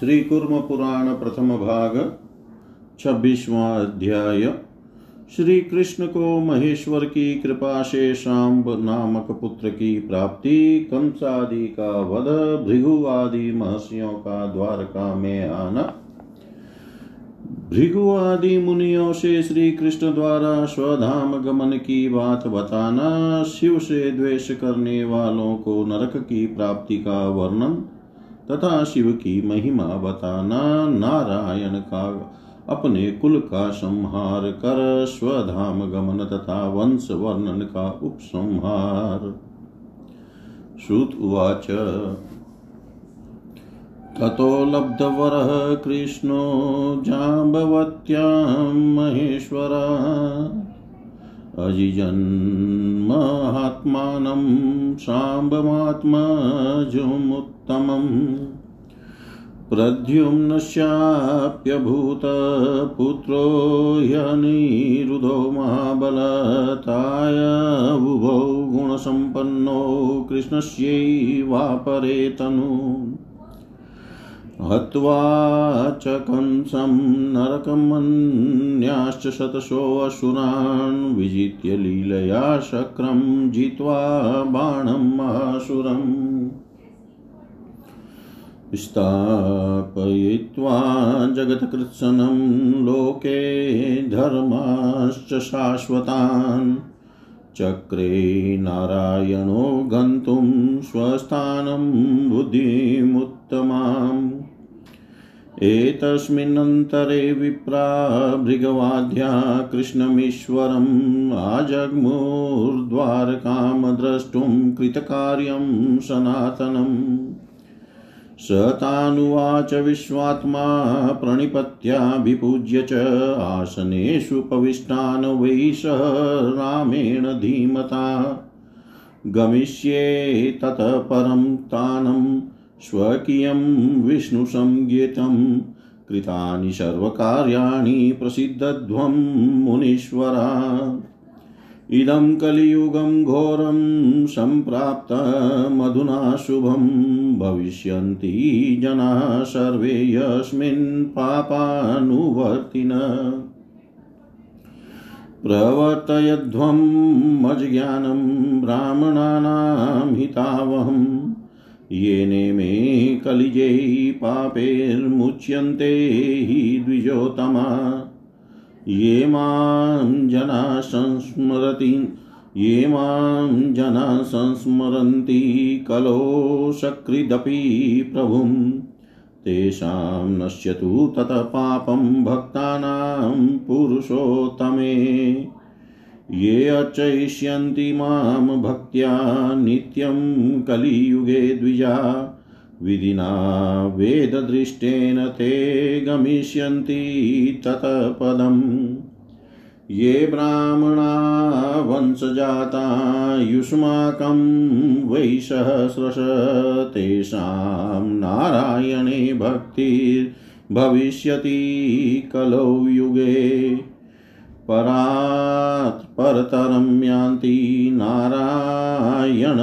श्री कुर्म पुराण प्रथम भाग छब्बीसवां अध्याय श्री कृष्ण को महेश्वर की कृपा से शाम्ब नामक पुत्र की प्राप्ति, कंसादि का वध, भृगु आदि महर्षियों का द्वारका में आना। भृगु आदि मुनियों से श्री कृष्ण द्वारा स्वधाम गमन की बात बताना, शिव से द्वेष करने वालों को नरक की प्राप्ति का वर्णन तथा शिव की महिमा बताना नारायण का। अपने कुल का संहार कर स्वधाम गमन तथा वंश वर्णन का उपसंहार। श्रुत उवाच। ततो लब्धवरः कृष्णो जाम्बवत्यां महेश्वरा। अजिजन्मात्मानं साम्बमात्मजुमुत्तमम् प्रद्युम्नस्याप्यभूत पुत्रो ह्यनिरुधो महाबलताय उभौ गुणसम्पन्नो कृष्णस्यैवापरे तनु। हत्वा च कंसं नरकमन्याश्च शतशोऽसुरान् विजित्य लीलया शक्रं जित्वा बाणं मासुरम् स्थापयित्वा जगत्कृत्सनं लोके धर्माश्च शाश्वतान्। चक्रे नारायणो गन्तुं स्वस्थानं बुद्धिमुत्तमाम्। एतस्मिन्नन्तरे विप्रा भृगवाद्या कृष्णमीश्वरम् आजग्मुर्द्वारकां द्रष्टुं कृतकार्यं सनातनम्। स तानुवाच विश्वात्मा प्रणिपत्याभिपूज्य च आसनेषुपविष्टान् वै सह रामेण धीमता। गमिष्ये ततः परं तानं स्वकीयं विष्णुसंज्ञितं। कृतानि सर्वकार्याणि प्रसिद्धध्वं मुनीश्वरा। इदं कलियुगं घोरं सम्प्राप्तमधुना शुभं भविष्यन्ति जनाः सर्वे यस्मिन् पापानुवर्तिन। प्रवर्तयध्वं मज्ज्ञानं ब्राह्मणानां हितावहम् येने मे कलिजे पापैर्मुच्यन्ते हि द्विजोतमा ये माँ जना संस्मरति, ये माँ जना संस्मरन्ति कलो सकृदपि प्रभुं तेषां नश्यतु ततः पापं भक्तानां पुरुषोत्तमे। ये अर्चयिष्यन्ति माँ भक्त्या नित्यं कलियुगे द्विजा। विधिना वेददृष्टेन ते गमिष्यन्ति ततः ये ब्राह्मणा वंशजाता युष्माकं वैसहस्रश तेषां नारायणे भक्तिर्भविष्यति कलौ युगे। परात् परतरं यान्ति नारायणपरायणा।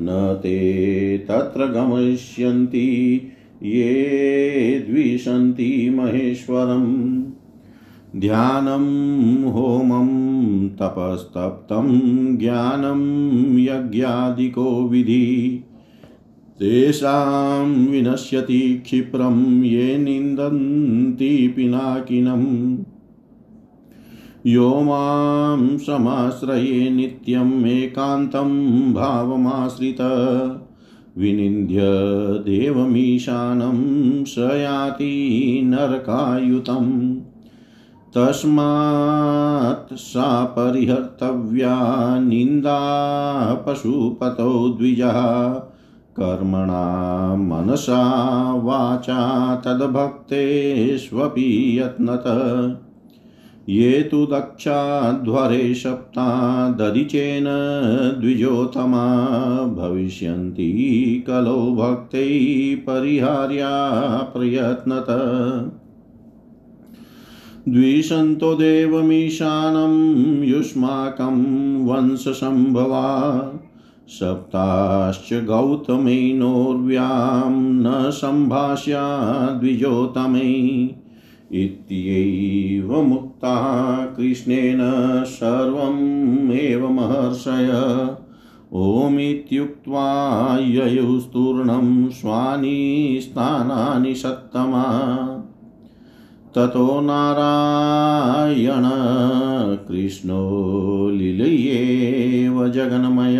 न ते तत्र गमिष्यन्ति, ये द्विषन्ति महेश्वरम्। ध्यानं होमं तपस्तप्तं ज्ञानं यज्ञादिको विधि। तेषां विनश्यति क्षिप्रं, ये निन्दन्ति पिनाकिनम्। यो माँ समाश्रये नित्यम् एकान्तं भावमाश्रित। विनिन्द्य देवमीशानं स याति नरकायुतम्। तस्मात् सा परिहर्तव्या निन्दा पशुपतौ द्विजः। कर्मणा मनसा वाचा तद्भक्तेष्वपि यत्नत। ये तु दक्षाध्वरे सप्ता दधिचेन द्विजोतमा भविष्यन्ति कलौ भक्तैः परिहार्या प्रयत्नत। द्विषन्तो देवमीशानं युष्माकं वंशसम्भवा सप्ताश्च गौतमेनोर्व्यां न सम्भाष्या द्विजोतमै इत्यैव मुक्ता कृष्णेन सर्वम् महर्षय। ॐमित्युक्त्वा ययुस्तूर्णं स्वानि स्थानानि सत्तमा। ततो नारायण कृष्णो लिलयेव जगन्मय।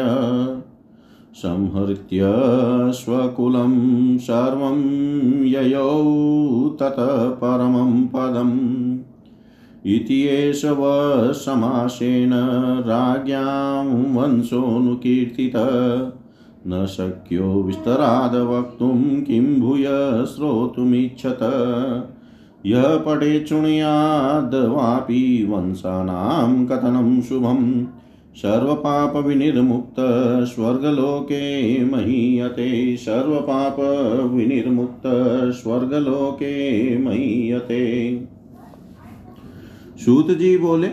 संहृत्य स्वकुलं सर्वं ययौ ततः परमं पदम्। इति एष समासेन राज्ञां वंशोऽनुकीर्तितः न शक्यो विस्तराद वक्तुं किं भूय श्रोतुमिच्छत। यः पठे शृणुयाद्वापि वंशानां कथनं शुभम्। सर्वपापविनिर्मुक्त स्वर्गलोके महीयते। सर्वपापविनिर्मुक्त स्वर्गलोके महीयते। सूत जी बोले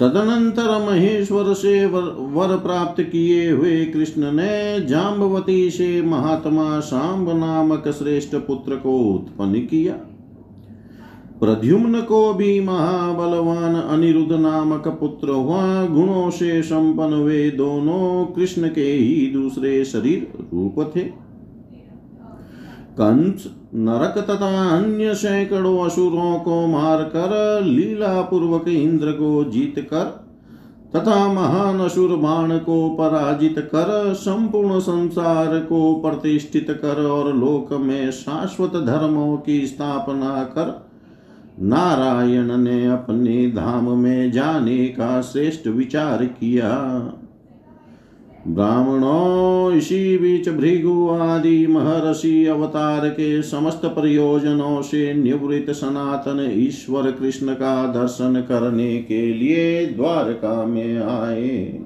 तदनंतर महेश्वर से वर, वर प्राप्त किए हुए कृष्ण ने जाम्बवती से महात्मा सांब नामक श्रेष्ठ पुत्र को उत्पन्न किया। प्रद्युम्न को भी महाबलवान अनिरुद्ध नामक पुत्र हुआ। गुणों से संपन्न वे दोनों कृष्ण के ही दूसरे शरीर रूप थे। कंस नरक तथा अन्य सैकड़ों असुरों को मारकर लीला पूर्वक इंद्र को जीत कर, तथा महान असुर बाण को पराजित कर, संपूर्ण संसार को प्रतिष्ठित कर और लोक में शाश्वत धर्मों की स्थापना कर, नारायण ने अपने धाम में जाने का श्रेष्ठ विचार किया। ब्राह्मणों इसी बीच भृगु आदि महर्षि अवतार के समस्त प्रयोजनों से निवृत्त सनातन ईश्वर कृष्ण का दर्शन करने के लिए द्वारका में आए।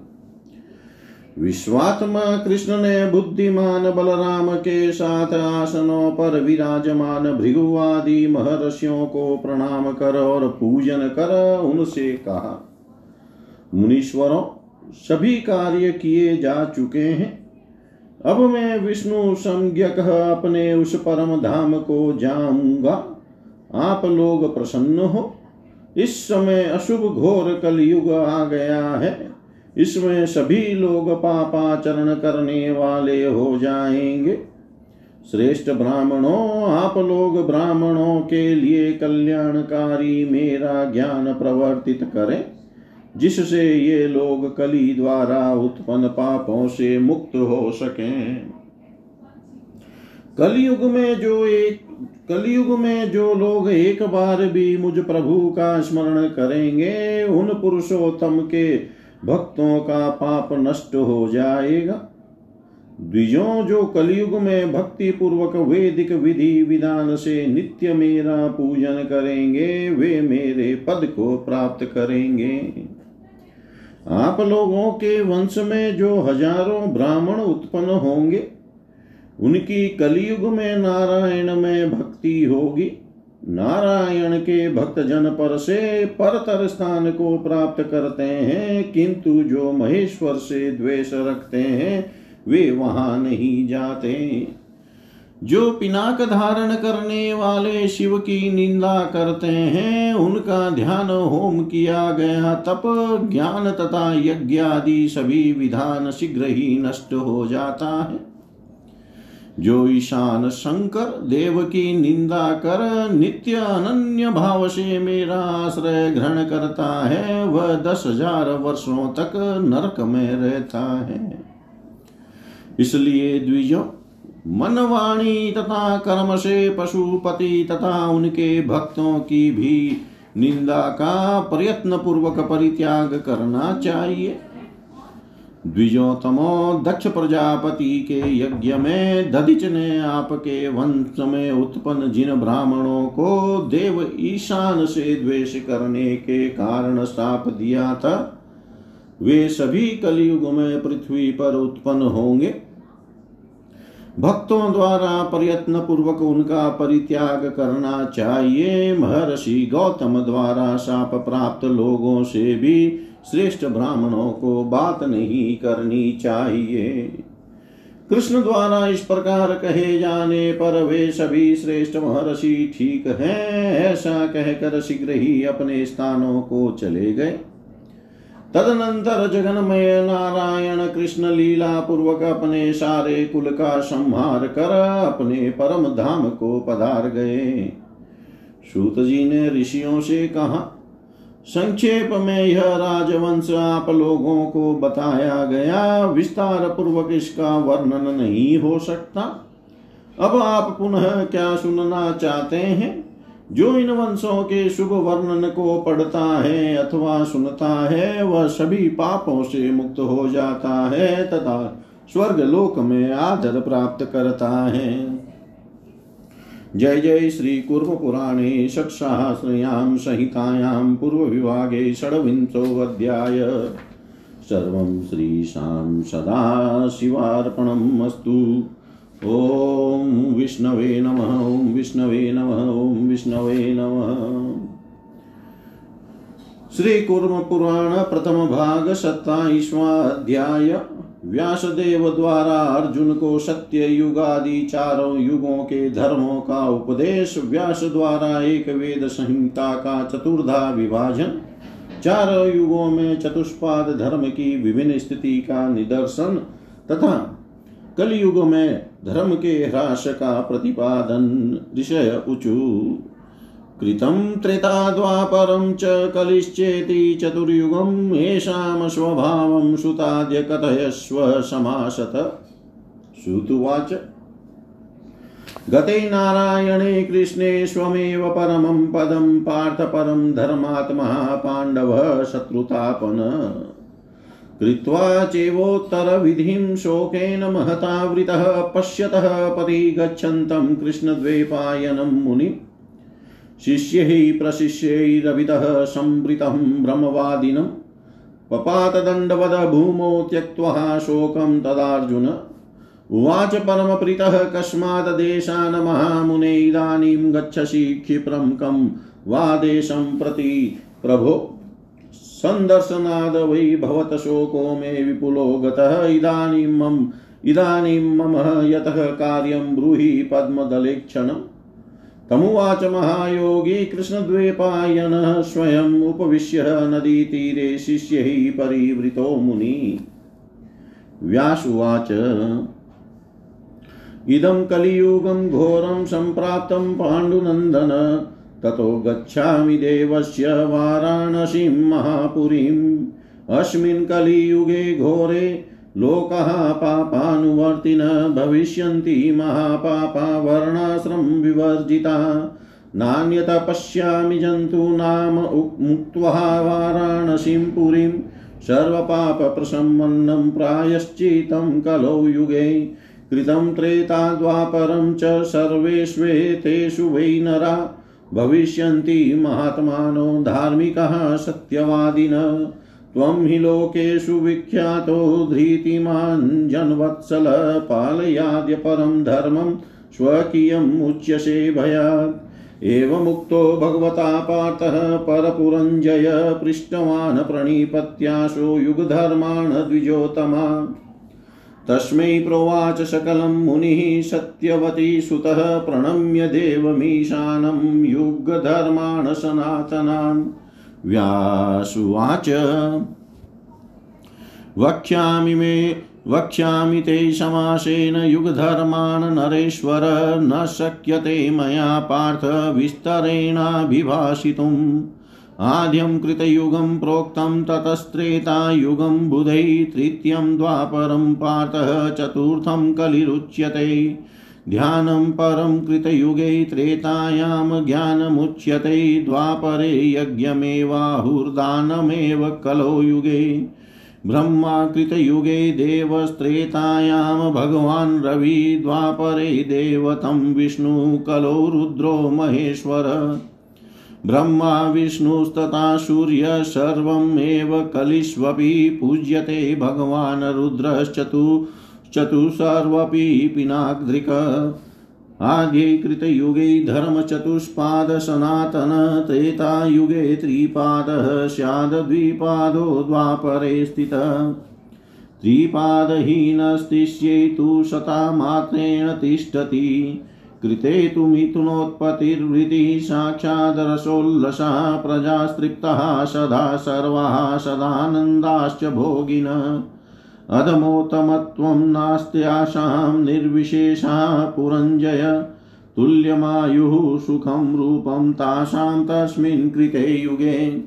विश्वात्मा कृष्ण ने बुद्धिमान बलराम के साथ आसनों पर विराजमान भृगु आदि महर्षियों को प्रणाम कर और पूजन कर उनसे कहा, मुनीश्वरों सभी कार्य किए जा चुके हैं। अब मैं विष्णु संज्ञक अपने उस परम धाम को जाऊँगा। आप लोग प्रसन्न हो। इस समय अशुभ घोर कलयुग आ गया है। इसमें सभी लोग पापाचरण करने वाले हो जाएँगे। श्रेष्ठ ब्राह्मणों, आप लोग ब्राह्मणों के लिए कल्याणकारी मेरा ज्ञान प्रवर्तित करें। जिससे ये लोग कली द्वारा उत्पन्न पापों से मुक्त हो सकें। कलयुग में जो एक कलयुग में जो लोग एक बार भी मुझ प्रभु का स्मरण करेंगे, उन पुरुषोत्तम के भक्तों का पाप नष्ट हो जाएगा। द्विजों जो कलयुग में भक्ति पूर्वक वेदिक विधि विधान से नित्य मेरा पूजन करेंगे, वे मेरे पद को प्राप्त करेंगे। आप लोगों के वंश में जो हज़ारों ब्राह्मण उत्पन्न होंगे, उनकी कलयुग में नारायण में भक्ति होगी। नारायण के भक्त जन पर से परतर स्थान को प्राप्त करते हैं, किंतु जो महेश्वर से द्वेष रखते हैं, वे वहाँ नहीं जाते। जो पिनाक धारण करने वाले शिव की निंदा करते हैं, उनका ध्यान होम किया गया। तप, ज्ञान तथा यज्ञ आदि सभी विधान शीघ्र ही नष्ट हो जाता है। जो ईशान शंकर देव की निंदा कर नित्य अनन्य भाव से मेरा आश्रय ग्रहण करता है, वह दस हज़ार वर्षों तक नरक में रहता है। इसलिए द्विजों मन वाणी तथा कर्म से पशुपति तथा उनके भक्तों की भी निंदा का प्रयत्न पूर्वक परित्याग करना चाहिए। द्विजोतमो दक्ष प्रजापति के यज्ञ में दधिच ने आपके वंश में उत्पन्न जिन ब्राह्मणों को देव ईशान से द्वेष करने के कारण साप दिया था, वे सभी कलयुग में पृथ्वी पर उत्पन्न होंगे। भक्तों द्वारा प्रयत्न पूर्वक उनका परित्याग करना चाहिए। महर्षि गौतम द्वारा शाप प्राप्त लोगों से भी श्रेष्ठ ब्राह्मणों को बात नहीं करनी चाहिए। कृष्ण द्वारा इस प्रकार कहे जाने पर वे सभी श्रेष्ठ महर्षि ठीक हैं, ऐसा कहकर शीघ्र ही अपने स्थानों को चले गए। तदनंतर जगन्मय नारायण कृष्ण लीला पूर्वक अपने सारे कुल का संहार कर अपने परम धाम को पधार गए। सूत जी ने ऋषियों से कहा, संक्षेप में यह राजवंश आप लोगों को बताया गया विस्तार पूर्वक इसका वर्णन नहीं हो सकता। अब आप पुनः क्या सुनना चाहते हैं? जो इन वंशों के शुभ वर्णन को पढ़ता है अथवा सुनता है, वह सभी पापों से मुक्त हो जाता है तथा स्वर्ग लोक में आदर प्राप्त करता है। जय जय श्री कुर्म पुराणे षट्सहस्रयां संहितायां पूर्वविभागे षड्विंशोऽध्याय। सर्वं श्रीशां सदाशिवार्पणम् अस्तु। ॐ विष्णवे नमः ॐ विष्णवे नमः ॐ विष्णवे नमः। श्री पुराण प्रथम भाग सत्ताईसवा अध्याय व्यासदेव द्वारा अर्जुन को सत्य युग आदि चारों युगों के धर्मों का उपदेश, व्यास द्वारा एक वेद संहिता का चतुर्धा विभाजन, चारों युगों में चतुष्पाद धर्म की विभिन्न स्थिति का निदर्शन तथा कलयुग में धर्म के ह्रास का प्रतिपादन ऋषय ऊचु कृतं त्रेता द्वापरं च कलिश्चेति चतुर्युगम्, येषां स्वभावं सुताद्य कथयस्व समासत। श्रुतुवाच गते नारायणे कृष्णे स्वमेव परमं पदं पार्थपरं धर्मात्मा पाण्डवः शत्रुतापन। कृत्वा चैवोत्तरविधिं शोकेन महतावृतः पश्यतः पति गच्छन्तं कृष्णद्वैपायनं मुनिम् शिष्यैः प्रशिष्यैरभितः संवृतं ब्रह्मवादिनं। पपातदण्डवद भूमौ त्यक्त्वा शोकं तदार्जुन। उवाच परमप्रीतः कस्माद्देशान् महामुने इदानीं गच्छसि क्षिप्रं कं वा देशं प्रति प्रभो। सन्दर्शनाद वै भवत शोको मे विपुलो गतः इदानीं मम इदानीं मम यतः कार्यं ब्रूहि पद्मदलेक्षणम्। तमुवाच महायोगी कृष्णद्वैपायनः स्वयम् उपविश्य नदीतीरे शिष्यैः परिवृतो मुनि। व्यासुवाच इदं कलियुगं घोरं सम्प्राप्तं पाण्डुनन्दन ततो गच्छामि देवस्य वाराणसीं महापुरीम् अस्मिन् कलियुगे घोरे लोकः पापानुवर्तिन भविष्यन्ति महापापा वर्णाश्रम विवर्जिता। नान्यत पश्यामि जन्तूनाम मुक्त्वा वाराणसीं पुरीं। सर्वपापप्रशमन्नं प्रायश्चितं कलौ युगे। कृतं त्रेता द्वापरं च सर्वेष्वेतेषु वै नरा। भविष्यन्ति महात्मानो धार्मिकः सत्यवादिनः। त्वं हि लोकेषु विख्यातो धृतिमान् जन्वत्सल पालयाद्य परं धर्मं स्वकीयम् उच्यसे भयात्। एवमुक्तो भगवता पार्थः परपुरञ्जय पृष्टवान् प्रणिपत्याशो युगधर्मान् द्विजोतमा तस्मै प्रोवाच सकलं मुनिः सत्यवती सुतः प्रणम्य देवमीशानं युगधर्मान् सनातनान् व्यासुवाच। वक्ष्यामि मे, वक्ष्यामि ते समासेन युगधर्मान् नरेश्वर न शक्यते मया पार्थ विस्तरेणाभिभाषितुम्। आद्यं कृतयुगं प्रोक्तं ततस्त्रेतायुगं बुधै तृतीयं द्वापरं पार्थः चतुर्थं कलिरुच्यते। ध्यानं परं कृतयुगे त्रेतायां ज्ञानमुच्यते। द्वापरे यज्ञमेवाहुर्दानमेव कलो युगे। ब्रह्माकृतयुगे देवस्त्रेतायां भगवान् रवि। द्वापरे देवतं विष्णु कलो रुद्रो महेश्वर। ब्रह्मा विष्णुस्तथा सूर्य सर्वमेव कलिष्वपि पूज्यते भगवान् रुद्रश्चतु चतुसर्वपि पिनाग्धृक आगे कृतयुगे धर्मचतुष्पाद सनातन त्रेतायुगे त्रिपादः स्याद्द्विपादो द्वापरे स्थितः। त्रिपादहीनस्तिष्ये तु शतामात्रेण तिष्ठति। कृते तु मिथुनोत्पत्तिर्वृति साक्षादरसोल्लसा प्रजास्तृप्तः सदा सर्वाः सदानन्दाश्च भोगिन। अधमोत्तमत्वं नास्त्याशां निर्विशेषा पुरञ्जय। तुल्यमायुः सुखं रूपं तासां तस्मिन् कृते युगे।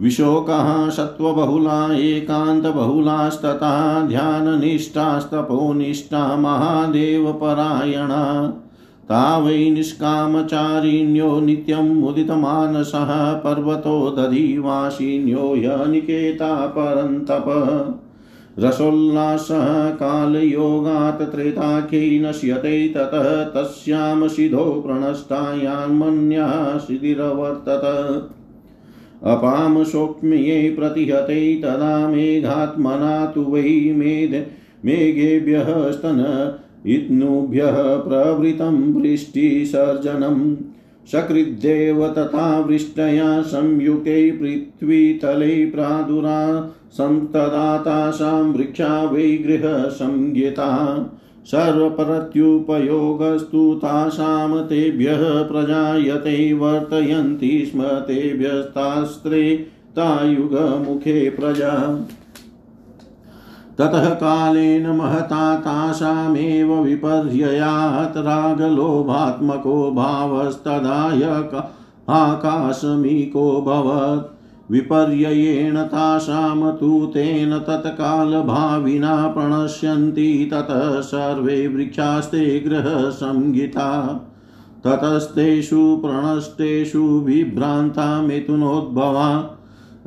विशोकः सत्त्वबहुला, एकान्तबहुलास्तथा, ध्याननिष्ठास्तपोनिष्ठा, महादेवपरायणा। ता निष्कामचारिण्यो नित्यं मुदितमानसः पर्वतो दधिवासिन्यो यनिकेता परन्तप। रसोल्लासः कालयोगात् त्रेताख्यै नश्यते ततः तस्यां सिधो प्रणष्टायान्मन्यः शिथिरवर्तत अपां प्रतिहते तदा मेघात्मना तु वै मेद मेघेभ्यः स्तन इत्नुभ्यः प्रवृतं वृष्टिसर्जनम् सकृद्देव तथा वृष्टया संयुगे पृथ्वीतले प्रादुरा सन्तदातासां वृक्षा वै गृहसंज्ञिता। सर्वप्रत्युपयोगस्तु तासां तेभ्यः प्रजायते वर्तयन्ति स्म तेभ्यस्तास्त्रे तायुगमुखे प्रजा। ततः कालेन महता तासामेव विपर्ययात् रागलोभात्मको भावस्तदाय आकाशमिकोऽभवत्। विपर्ययेण तासां तु तेन तत्कालभाविना प्रणश्यन्ति, ततः सर्वे वृक्षास्ते गृहसंहिता। ततस्तेषु प्रणष्टेषु विभ्रान्ता मिथुनोद्भवा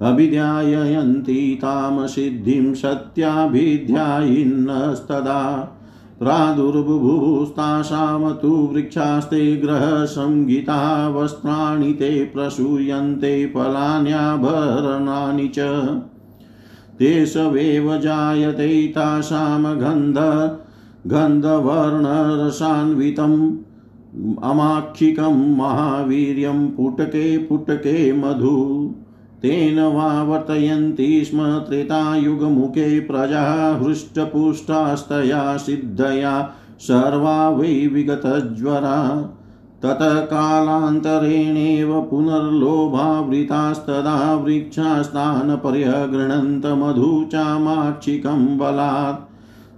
अभिध्याययन्ति तां सिद्धिं सत्याभिध्यायिन्नस्तदा। प्रादुर्बुभुस्तासां तु वृक्षास्ते ग्रहसंहिता वस्त्राणि ते प्रसूयन्ते फलान्याभरणानि च। जायते तासां गन्ध गन्धवर्णरसान्वितम् अमाक्षिकं महावीर्यं पुटके पुटके मधु। तेन वा स्म त्रेतायुगमुखे प्रजा हृष्टपुष्टास्तया सिद्धया सर्वा वै विगतज्वरा। ततः कालान्तरेणेव पुनर्लोभावृतास्तदा वृक्षास्तानपर्यगृह्णन्त मधु चामाक्षिकं बलात्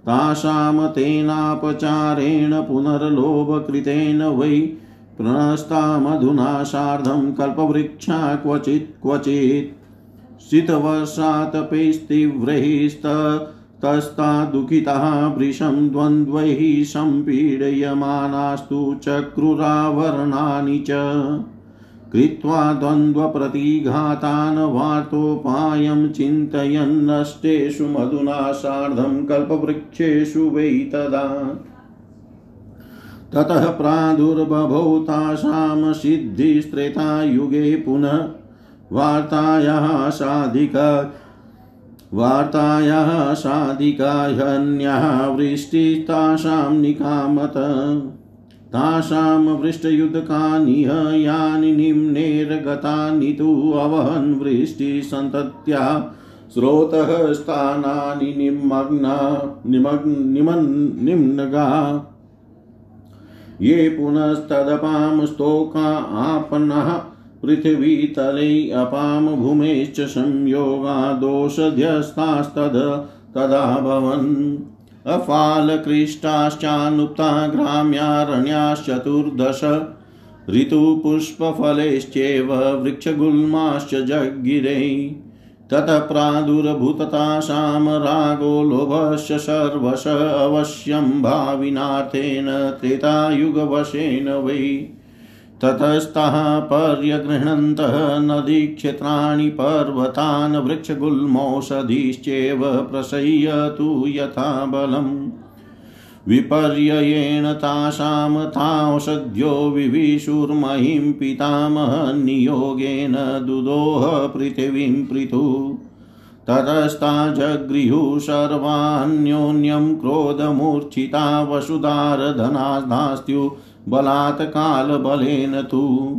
तासां तेनापचारेण पुनर्लोभकृतेन वै प्रणस्तामधुना सार्धं कल्पवृक्षा क्वचित् क्वचित्। शीतवर्षातपैस्तीव्रैस्तस्ता दुःखितः वृषं द्वन्द्वैः सम्पीडयमानास्तु चक्रुरावरणानि च। कृत्वा द्वन्द्वप्रतिघातान् वार्तोपायं चिन्तयन्नष्टेषु मधुना सार्धं कल्पवृक्षेषु वै तदा। ततः प्रादुर्बभौ तासां सिद्धिस्त्रेतायुगे पुनः वार्तायाः साधिक वार्तायाः साधिकाह्यन्यः वृष्टिस्तासां निकामत। तासां वृष्टयुद्धकानिह यानि निम्नेर्गतानि तु अवहन् वृष्टिसन्तत्या स्रोतः स्थानानि निमग्ना निमग् निमन् निम्नगा ये पुनस्तदपां स्तोका आपनः पृथिवीतले भूमेश्च संयोगादोषध्यस्तास्तद तदाभवन् अफालकृष्टाश्चानुक्ता ग्राम्यारण्याश्चतुर्दश। ऋतुपुष्पफलैश्चैव वृक्षगुल्माश्च ततः प्रादुर्भूततासां रागो लोभस्य सर्वश अवश्यं भाविनाथेन त्रेतायुगवशेन वै। ततस्तः पर्यगृह्णन्तः नदीक्षेत्राणि पर्वतान् वृक्षगुल्मौषधीश्चैव प्रसह्यतु यथा बलम्। विपर्ययेण तासां तांसद्यो विविशुर्महिं पितामहनियोगेन दुदोह पृथिवीं पृथु। ततस्ता जगृहुः सर्वान्योन्यं क्रोधमूर्छिता वसुधारधनास्त्यु बलात् कालबलेन तु।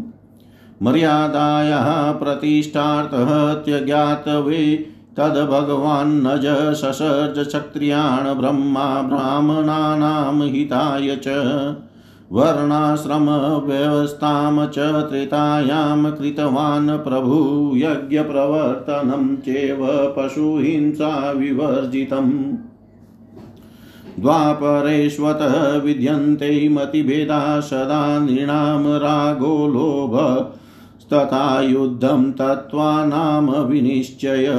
मर्यादायाः प्रतिष्ठार्थः त्यज्ञातवे तद्भगवान्नज ससर्ज क्षत्रियान् ब्रह्मा ब्राह्मणानां हिताय च। वर्णाश्रमव्यवस्थां च त्रेतायां कृतवान् प्रभु यज्ञप्रवर्तनं चेव पशुहिंसा विवर्जितम्। द्वापरेष्वतः विद्यन्ते मतिभेदा सदा नृणां रागो लोभ। तथा युद्धं तत्त्वानां विनिश्चय।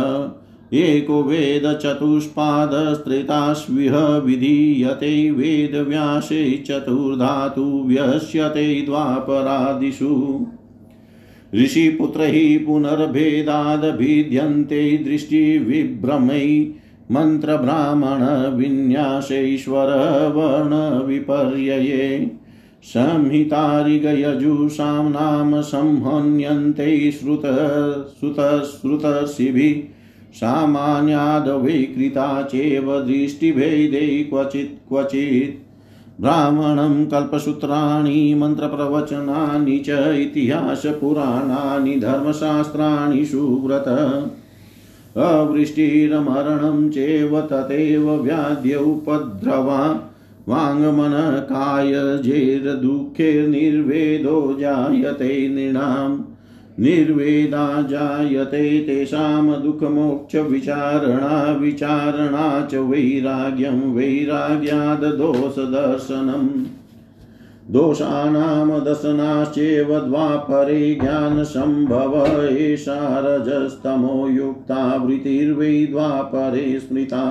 एको वेदचतुष्पादस्त्रिताश्विह विधीयते वेदव्यासे चतुर्धातु व्यस्यते द्वापरादिषु। ऋषिपुत्रैः पुनर्भेदादभिद्यन्ते दृष्टिविभ्रमै मन्त्रब्राह्मणविन्यासेश्वरवर्णविपर्यये संहितारिगयजुषां नाम संहन्यन्ते श्रुत श्रुतश्रुतशिभिः सामान्यादविकृता चेव दृष्टिभेदे क्वचित् क्वचित्। ब्राह्मणं कल्पसूत्राणि, मन्त्रप्रवचनानि च, इतिहासपुराणानि, धर्मशास्त्राणि सुव्रत। अवृष्टिरमरणं चेव तथैव व्याध्यौपद्रवा वाङ्मनकायजेर्दुःखेर्निर्वेदो जायते नृणाम्। निर्वेदा जायते तेषां दुःखमोक्षविचारणा विचारणा च वैराग्यं वैराग्याददोषदर्शनम्। दोषाणां दशनाश्चेव द्वापरे ज्ञानसम्भव एषा रजस्तमो युक्ता वृत्तिर्वै द्वापरे स्मृता।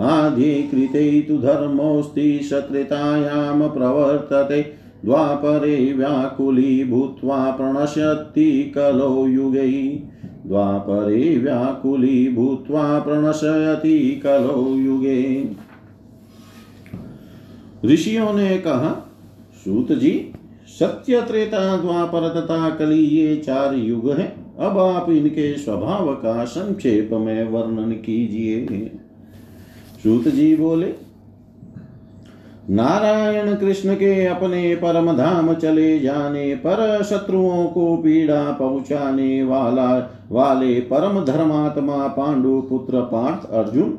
आधिकृते तु धर्मोऽस्ति शत्रुतायां प्रवर्तते द्वापरे व्याकुली भूत्वा प्रणश्यति कलो युगै। द्वापरे व्याकुली भूत्वा प्रणशयति कलो युगे। ऋषियों ने कहा, सूत जी सत्य त्रेता द्वापर तथा कली ये चार युग हैं। अब आप इनके स्वभाव का संक्षेप में वर्णन कीजिए। सूत जी बोले नारायण कृष्ण के अपने परम धाम चले जाने पर शत्रुओं को पीड़ा पहुँचाने वाला, वाले परम धर्मात्मा पांडु पुत्र पार्थ अर्जुन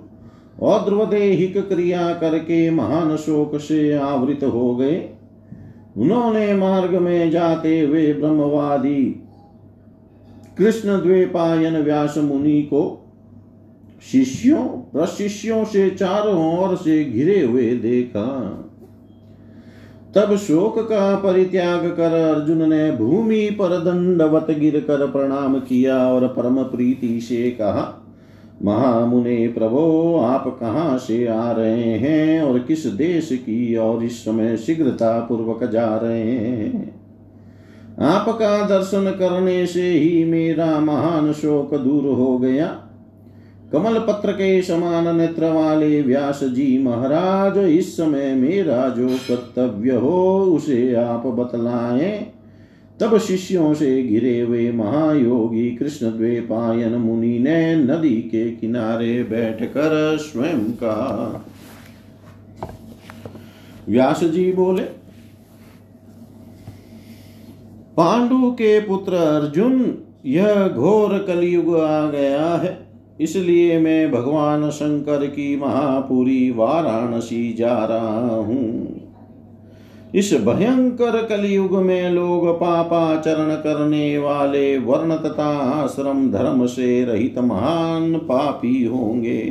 और ध्रुवदेहिक क्रिया करके महान शोक से आवृत हो गए। उन्होंने मार्ग में जाते हुए ब्रह्मवादी कृष्ण द्वेपायन व्यास मुनि को, शिष्यों प्रशिष्यों से चारों ओर से घिरे हुए देखा। तब शोक का परित्याग कर अर्जुन ने भूमि पर दंडवत गिर कर प्रणाम किया और परम प्रीति से कहा, महामुने प्रभो, आप कहाँ से आ रहे हैं और किस देश की और इस समय शीघ्रता पूर्वक जा रहे हैं? आपका दर्शन करने से ही मेरा महान शोक दूर हो गया। कमल पत्र के समान नेत्र वाले व्यास जी महाराज, इस समय मेरा जो कर्तव्य हो, उसे आप बतलाएँ। तब शिष्यों से घिरे हुए महायोगी कृष्ण द्वेपायन मुनि ने नदी के किनारे बैठकर स्वयं कहा। व्यास जी बोले, पांडु के पुत्र अर्जुन, यह घोर कलयुग आ गया है। इसलिए मैं भगवान शंकर की महापुरी वाराणसी जा रहा हूँ। इस भयंकर कलयुग में लोग पापाचरण करने वाले वर्ण तथा आश्रम धर्म से रहित महान पापी होंगे।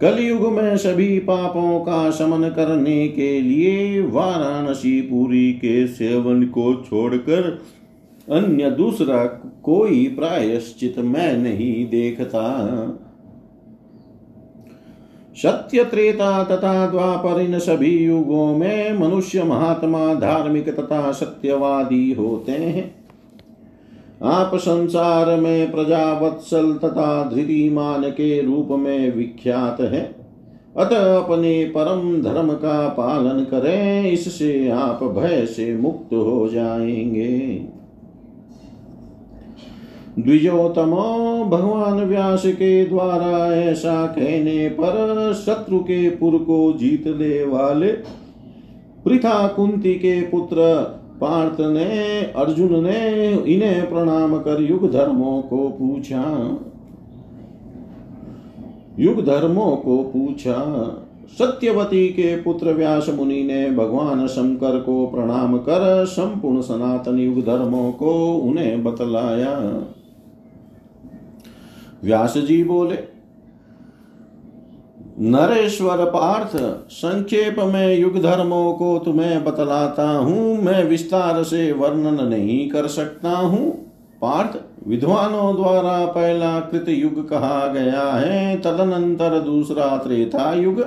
कलयुग में सभी पापों का शमन करने के लिए वाराणसी पुरी के सेवन को छोड़कर अन्य दूसरा कोई प्रायश्चित मैं नहीं देखता। सत्य त्रेता तथा द्वापर इन सभी युगों में मनुष्य महात्मा धार्मिक तथा सत्यवादी होते हैं। आप संसार में प्रजावत्सल तथा धृतिमान के रूप में विख्यात है। अतः अपने परम धर्म का पालन करें, इससे आप भय से मुक्त हो जाएँगे। द्विजोतमो भगवान व्यास के द्वारा ऐसा कहने पर शत्रु के पुर को जीतने वाले पृथा कुंती के पुत्र पार्थ ने, अर्जुन ने इन्हें प्रणाम कर युग धर्मों को पूछा। युग धर्मों को पूछा। सत्यवती के पुत्र व्यास मुनि ने भगवान शंकर को प्रणाम कर संपूर्ण सनातन युग धर्मों को उन्हें बतलाया। व्यास जी बोले, नरेश्वर पार्थ, संक्षेप में युग धर्मों को तुम्हें बतलाता हूँ, मैं विस्तार से वर्णन नहीं कर सकता हूँ। पार्थ, विद्वानों द्वारा पहला कृत युग कहा गया है, तदनंतर दूसरा, त्रेता युग,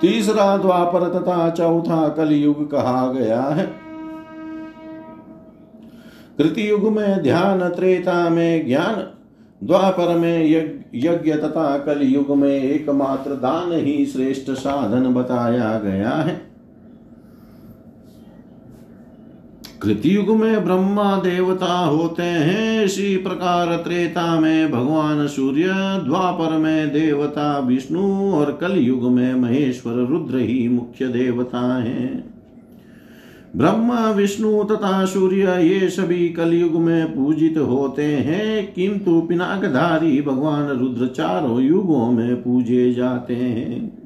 तीसरा, द्वापर तथा चौथा कल युग कहा गया है। कृत युग में ध्यान, त्रेता में ज्ञान द्वापर में यज्ञ तथा कल युग में एकमात्र दान ही श्रेष्ठ साधन बताया गया है। कृतयुग में ब्रह्मा देवता होते हैं, इसी प्रकार त्रेता में भगवान सूर्य द्वापर में देवता विष्णु और कलयुग में महेश्वर रुद्र ही मुख्य देवता हैं। ब्रह्मा, विष्णु तथा सूर्य ये सभी कलयुग में पूजित होते हैं, किंतु पिनाकधारी भगवान रुद्र चारों युगों में पूजे जाते हैं।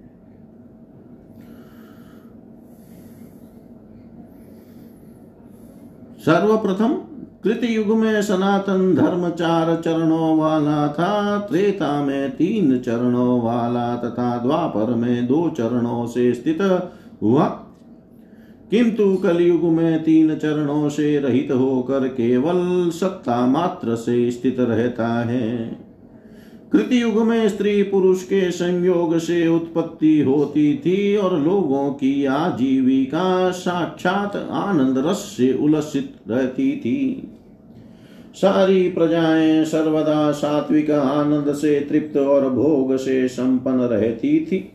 सर्वप्रथम कृत युग में सनातन धर्म चार चरणों वाला था, त्रेता में तीन चरणों वाला तथा द्वापर में दो चरणों से स्थित हुआ। किंतु कलयुग में तीन चरणों से रहित होकर केवल सत्ता मात्र से स्थित रहता है। कृतयुग में स्त्री पुरुष के संयोग से उत्पत्ति होती थी और लोगों की आजीविका साक्षात आनंद रस से उलसित रहती थी। सारी प्रजाएँ सर्वदा सात्विक आनंद से तृप्त और भोग से संपन्न रहती थी।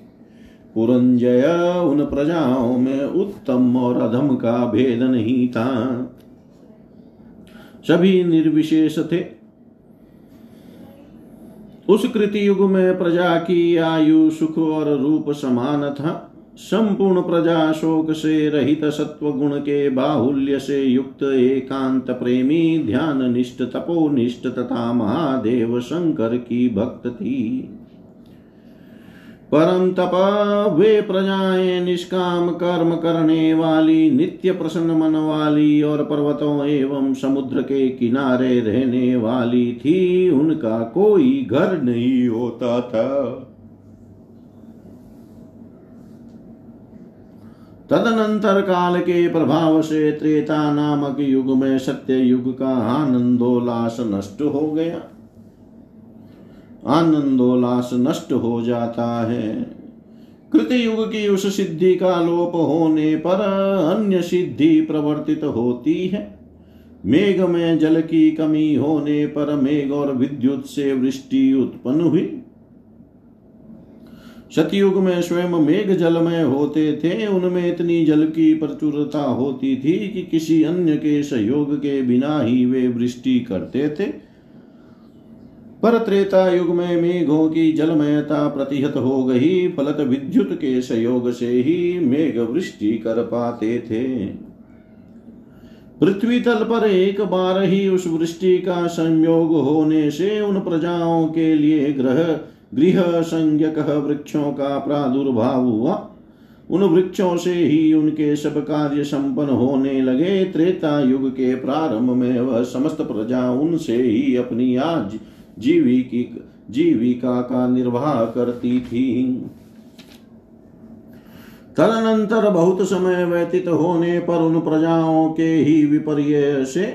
पुरंजय उन प्रजाओं में उत्तम और अधम का भेद नहीं था। सभी निर्विशेष थे। उस कृति युग में प्रजा की आयु सुख और रूप समान था। संपूर्ण प्रजा शोक से रहित सत्व गुण के बाहुल्य से युक्त एकांत प्रेमी ध्यान निष्ठ तपोनिष्ठ तथा महादेव शंकर की भक्त थी। परम तप वे प्रजाएँ निष्काम कर्म करने वाली, नित्य प्रसन्न मन वाली और पर्वतों एवं समुद्र के किनारे रहने वाली थी। उनका कोई घर नहीं होता था। तदनंतर काल के प्रभाव से त्रेता नामक युग में सत्य युग का आनंदोल्लास नष्ट हो गया। आनंदोल्लास नष्ट हो जाता है। कृत युग की उस सिद्धि का लोप होने पर अन्य सिद्धि प्रवर्तित होती है। मेघ में जल की कमी होने पर मेघ और विद्युत से वृष्टि उत्पन्न हुई। सतयुग में स्वयं मेघ जल में होते थे। उनमें इतनी जल की प्रचुरता होती थी कि किसी अन्य के सहयोग के बिना ही वे वृष्टि करते थे। पर त्रेता युग में मेघों की जलमयता प्रतिहत हो गई। फलत विद्युत के संयोग से ही मेघ वृष्टि कर पाते थे। पृथ्वी तल पर एक बार ही उस वृष्टि का संयोग होने से उन प्रजाओं के लिए ग्रह, गृह संज्ञक वृक्षों का प्रादुर्भाव हुआ। उन वृक्षों से ही उनके सब कार्य संपन्न होने लगे। त्रेता युग के प्रारंभ में वह समस्त प्रजा उनसे ही अपनी आज जीविकी जीविका का निर्वाह करती थी। तदनंतर बहुत समय व्यतीत होने पर उन प्रजाओं के ही विपर्य से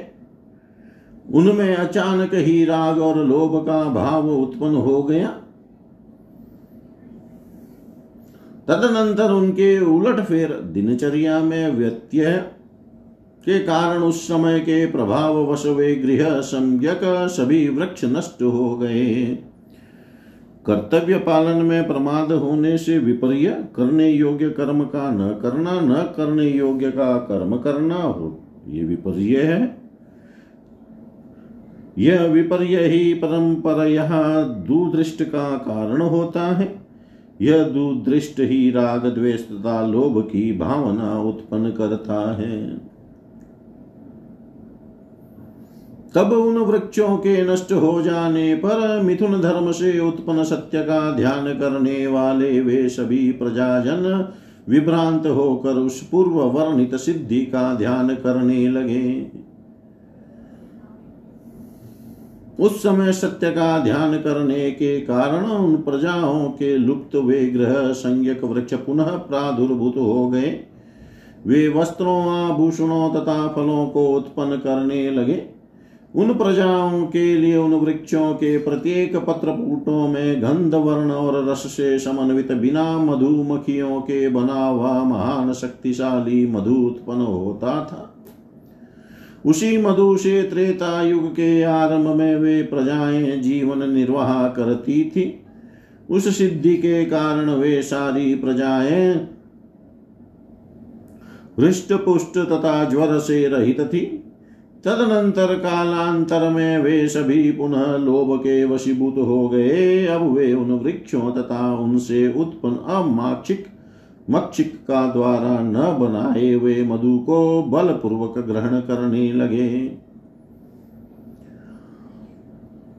उनमें अचानक ही राग और लोभ का भाव उत्पन्न हो गया। तदनंतर उनके उलट फेर दिनचर्या में व्यत्यय के कारण उस समय के प्रभाव वश वे गृह सम्यक सभी वृक्ष नष्ट हो गए। कर्तव्य पालन में प्रमाद होने से विपर्य करने योग्य कर्म का न करना, न करने योग्य का कर्म करना हो, ये विपर्य है। यह विपर्य ही परंपरा दुदृष्ट का कारण होता है। यह दुदृष्ट ही राग, द्वेष तथा लोभ की भावना उत्पन्न करता है। तब उन वृक्षों के नष्ट हो जाने पर मिथुन धर्म से उत्पन्न सत्य का ध्यान करने वाले वे सभी प्रजाजन विभ्रांत होकर उस पूर्व वर्णित सिद्धि का ध्यान करने लगे। उस समय सत्य का ध्यान करने के कारण उन प्रजाओं के लुप्त वे ग्रह संज्ञक वृक्ष पुनः प्रादुर्भूत हो गए। वे वस्त्रों, आभूषणों तथा फलों को उत्पन्न करने लगे। उन प्रजाओं के लिए, उन वृक्षों के प्रत्येक पत्र पुटों में गंध वर्ण और रस से समन्वित बिना मधुमक्खियों के बना हुआ महान शक्तिशाली मधु उत्पन्न होता था। उसी मधु से त्रेता युग के आरंभ में वे प्रजाएँ जीवन निर्वाह करती थी। उस सिद्धि के कारण वे सारी प्रजाएँ हृष्ट पुष्ट तथा ज्वर से रहित थी। तदनंतर कालांतर में वे सभी पुनः लोभ के वशीभूत हो गए। अब वे उन वृक्षों तथा उनसे उत्पन्न अमाक्षिक, मक्षिक का द्वारा न बनाए हुए मधु को बलपूर्वक ग्रहण करने लगे।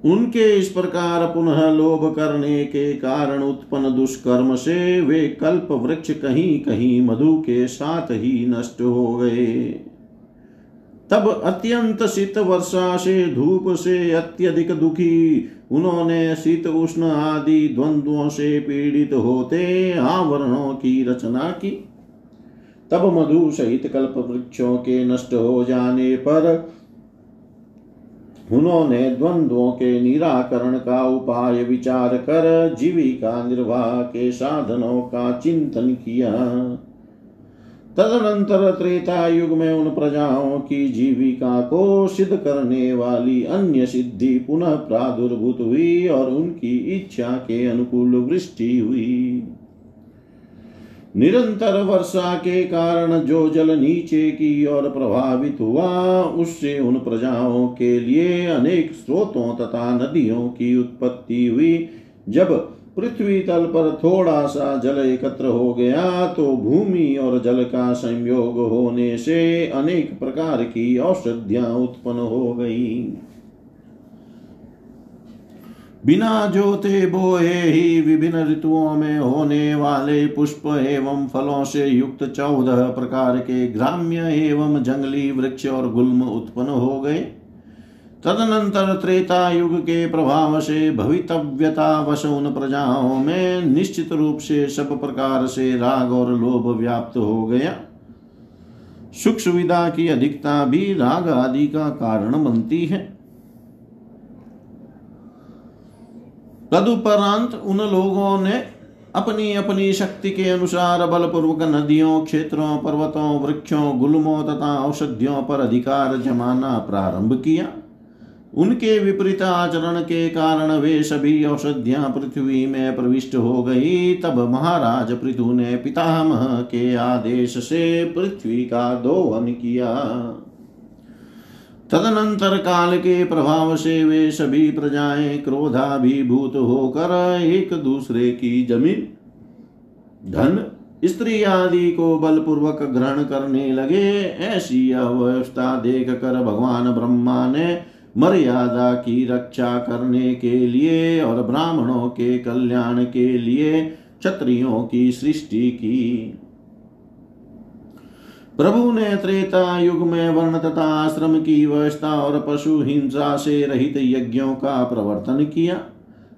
उनके इस प्रकार पुनः लोभ करने के कारण उत्पन्न दुष्कर्म से वे कल्प वृक्ष कहीं कहीं मधु के साथ ही नष्ट हो गए। तब अत्यंत शीत वर्षा से, धूप से अत्यधिक दुखी उन्होंने शीत उष्ण आदि द्वंद्वों से पीड़ित होते आवरणों की रचना की। तब मधु सहित कल्प वृक्षों के नष्ट हो जाने पर उन्होंने द्वंद्वों के निराकरण का उपाय विचार कर जीविका निर्वाह के साधनों का चिंतन किया। तदनंतर त्रेता युग में उन प्रजाओं की जीविका को सिद्ध करने वाली अन्य सिद्धि पुनः प्रादुर्भूत हुई और उनकी इच्छा के अनुकूल वृष्टि हुई। निरंतर वर्षा के कारण जो जल नीचे की ओर प्रभावित हुआ, उससे उन प्रजाओं के लिए अनेक स्रोतों तथा नदियों की उत्पत्ति हुई। जब पृथ्वी तल पर थोड़ा सा जल एकत्र हो गया तो भूमि और जल का संयोग होने से अनेक प्रकार की औषधियाँ उत्पन्न हो गई। बिना जोते बोए ही विभिन्न ऋतुओं में होने वाले पुष्प एवं फलों से युक्त चौदह प्रकार के ग्राम्य एवं जंगली वृक्ष और गुल्म उत्पन्न हो गए। तदनंतर त्रेता युग के प्रभाव से भवितव्यता वश उन प्रजाओं में निश्चित रूप से सब प्रकार से राग और लोभ व्याप्त हो गया। सुख सुविधा की अधिकता भी राग आदि का कारण बनती है। तदुपरांत उन लोगों ने अपनी अपनी शक्ति के अनुसार बलपूर्वक नदियों, क्षेत्रों, पर्वतों, वृक्षों, गुलमों तथा औषधियों पर अधिकार जमाना प्रारंभ किया। उनके विपरीत आचरण के कारण वे सभी औषधियाँ पृथ्वी में प्रविष्ट हो गई। तब महाराज पृथु ने पितामह के आदेश से पृथ्वी का दोहन किया। तदनंतर काल के प्रभाव से वे सभी प्रजाएँ क्रोधाभिभूत होकर एक दूसरे की ज़मीन, धन, स्त्री आदि को बलपूर्वक ग्रहण करने लगे। ऐसी अवस्था देख कर भगवान ब्रह्मा ने मर्यादा की रक्षा करने के लिए और ब्राह्मणों के कल्याण के लिए क्षत्रियों की सृष्टि की। प्रभु ने त्रेता युग में वर्ण तथा आश्रम की व्यवस्था और पशु हिंसा से रहित यज्ञों का प्रवर्तन किया।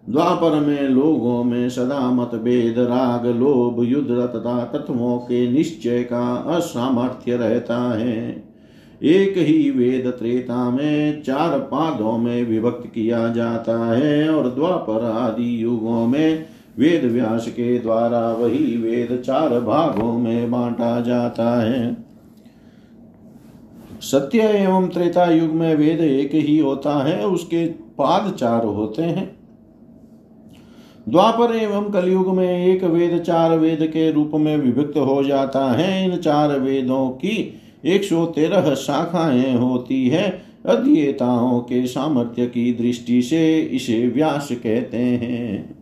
द्वापर में लोगों में सदा मतभेद, राग, लोभ, युद्ध तथा तत्वों के निश्चय का असामर्थ्य रहता है। एक ही वेद त्रेता में चार पादों में विभक्त किया जाता है और द्वापर आदि युगों में वेद व्यास के द्वारा वही वेद चार भागों में बांटा जाता है। सत्य एवं त्रेता युग में वेद एक ही होता है, उसके पाद चार होते हैं। द्वापर एवं कलयुग में एक वेद चार वेद के रूप में विभक्त हो जाता है। इन चार वेदों की एक सौ तेरह शाखाएँ होती है। अध्येताओं के सामर्थ्य की दृष्टि से इसे व्यास कहते हैं।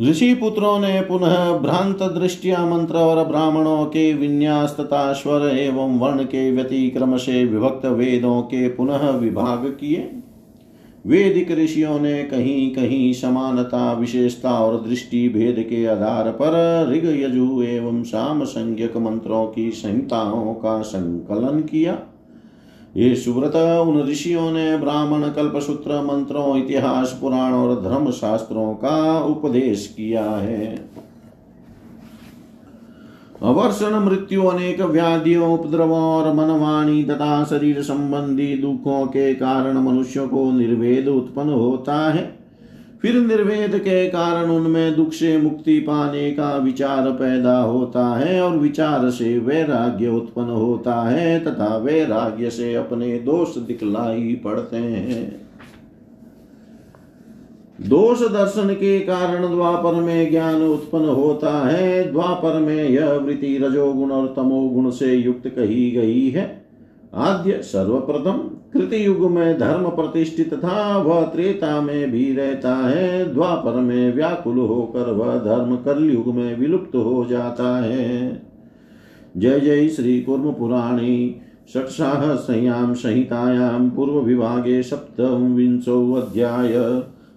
ऋषि पुत्रों ने पुनः भ्रांत दृष्टिया मंत्र और ब्राह्मणों के विन्यास तथा स्वर एवं वर्ण के व्यतिक्रम से विभक्त वेदों के पुनः विभाग किए। वेदिक ऋषियों ने कहीं कहीं समानता, विशेषता और दृष्टि भेद के आधार पर ऋग, यजु एवं शाम संज्ञक मंत्रों की संहिताओं का संकलन किया। ये सुव्रत उन ऋषियों ने ब्राह्मण, कल्पसूत्र, मंत्रों, इतिहास, पुराण और धर्म शास्त्रों का उपदेश किया है। अवर्षण मृत्यु अनेक व्याधियों, उपद्रवों और मनवाणी तथा शरीर संबंधी दुखों के कारण मनुष्य को निर्वेद उत्पन्न होता है। फिर निर्वेद के कारण उनमें दुख से मुक्ति पाने का विचार पैदा होता है और विचार से वैराग्य उत्पन्न होता है तथा वैराग्य से अपने दोष दिखलाई पड़ते हैं। दोष दर्शन के कारण द्वापर में ज्ञान उत्पन्न होता है। द्वापर में यह वृत्ति रजोगुण और तमोगुण से युक्त कही गई है। आद्य सर्वप्रथम कृति युग में धर्म प्रतिष्ठित था, वह त्रेता में भी रहता है। द्वापर में व्याकुल होकर वह धर्म कलयुग में विलुप्त हो जाता है। जय जय श्री कुर्म पुराणी षट्साहस्रयां संहितायां पूर्व विभागे सप्तविंशोऽध्याय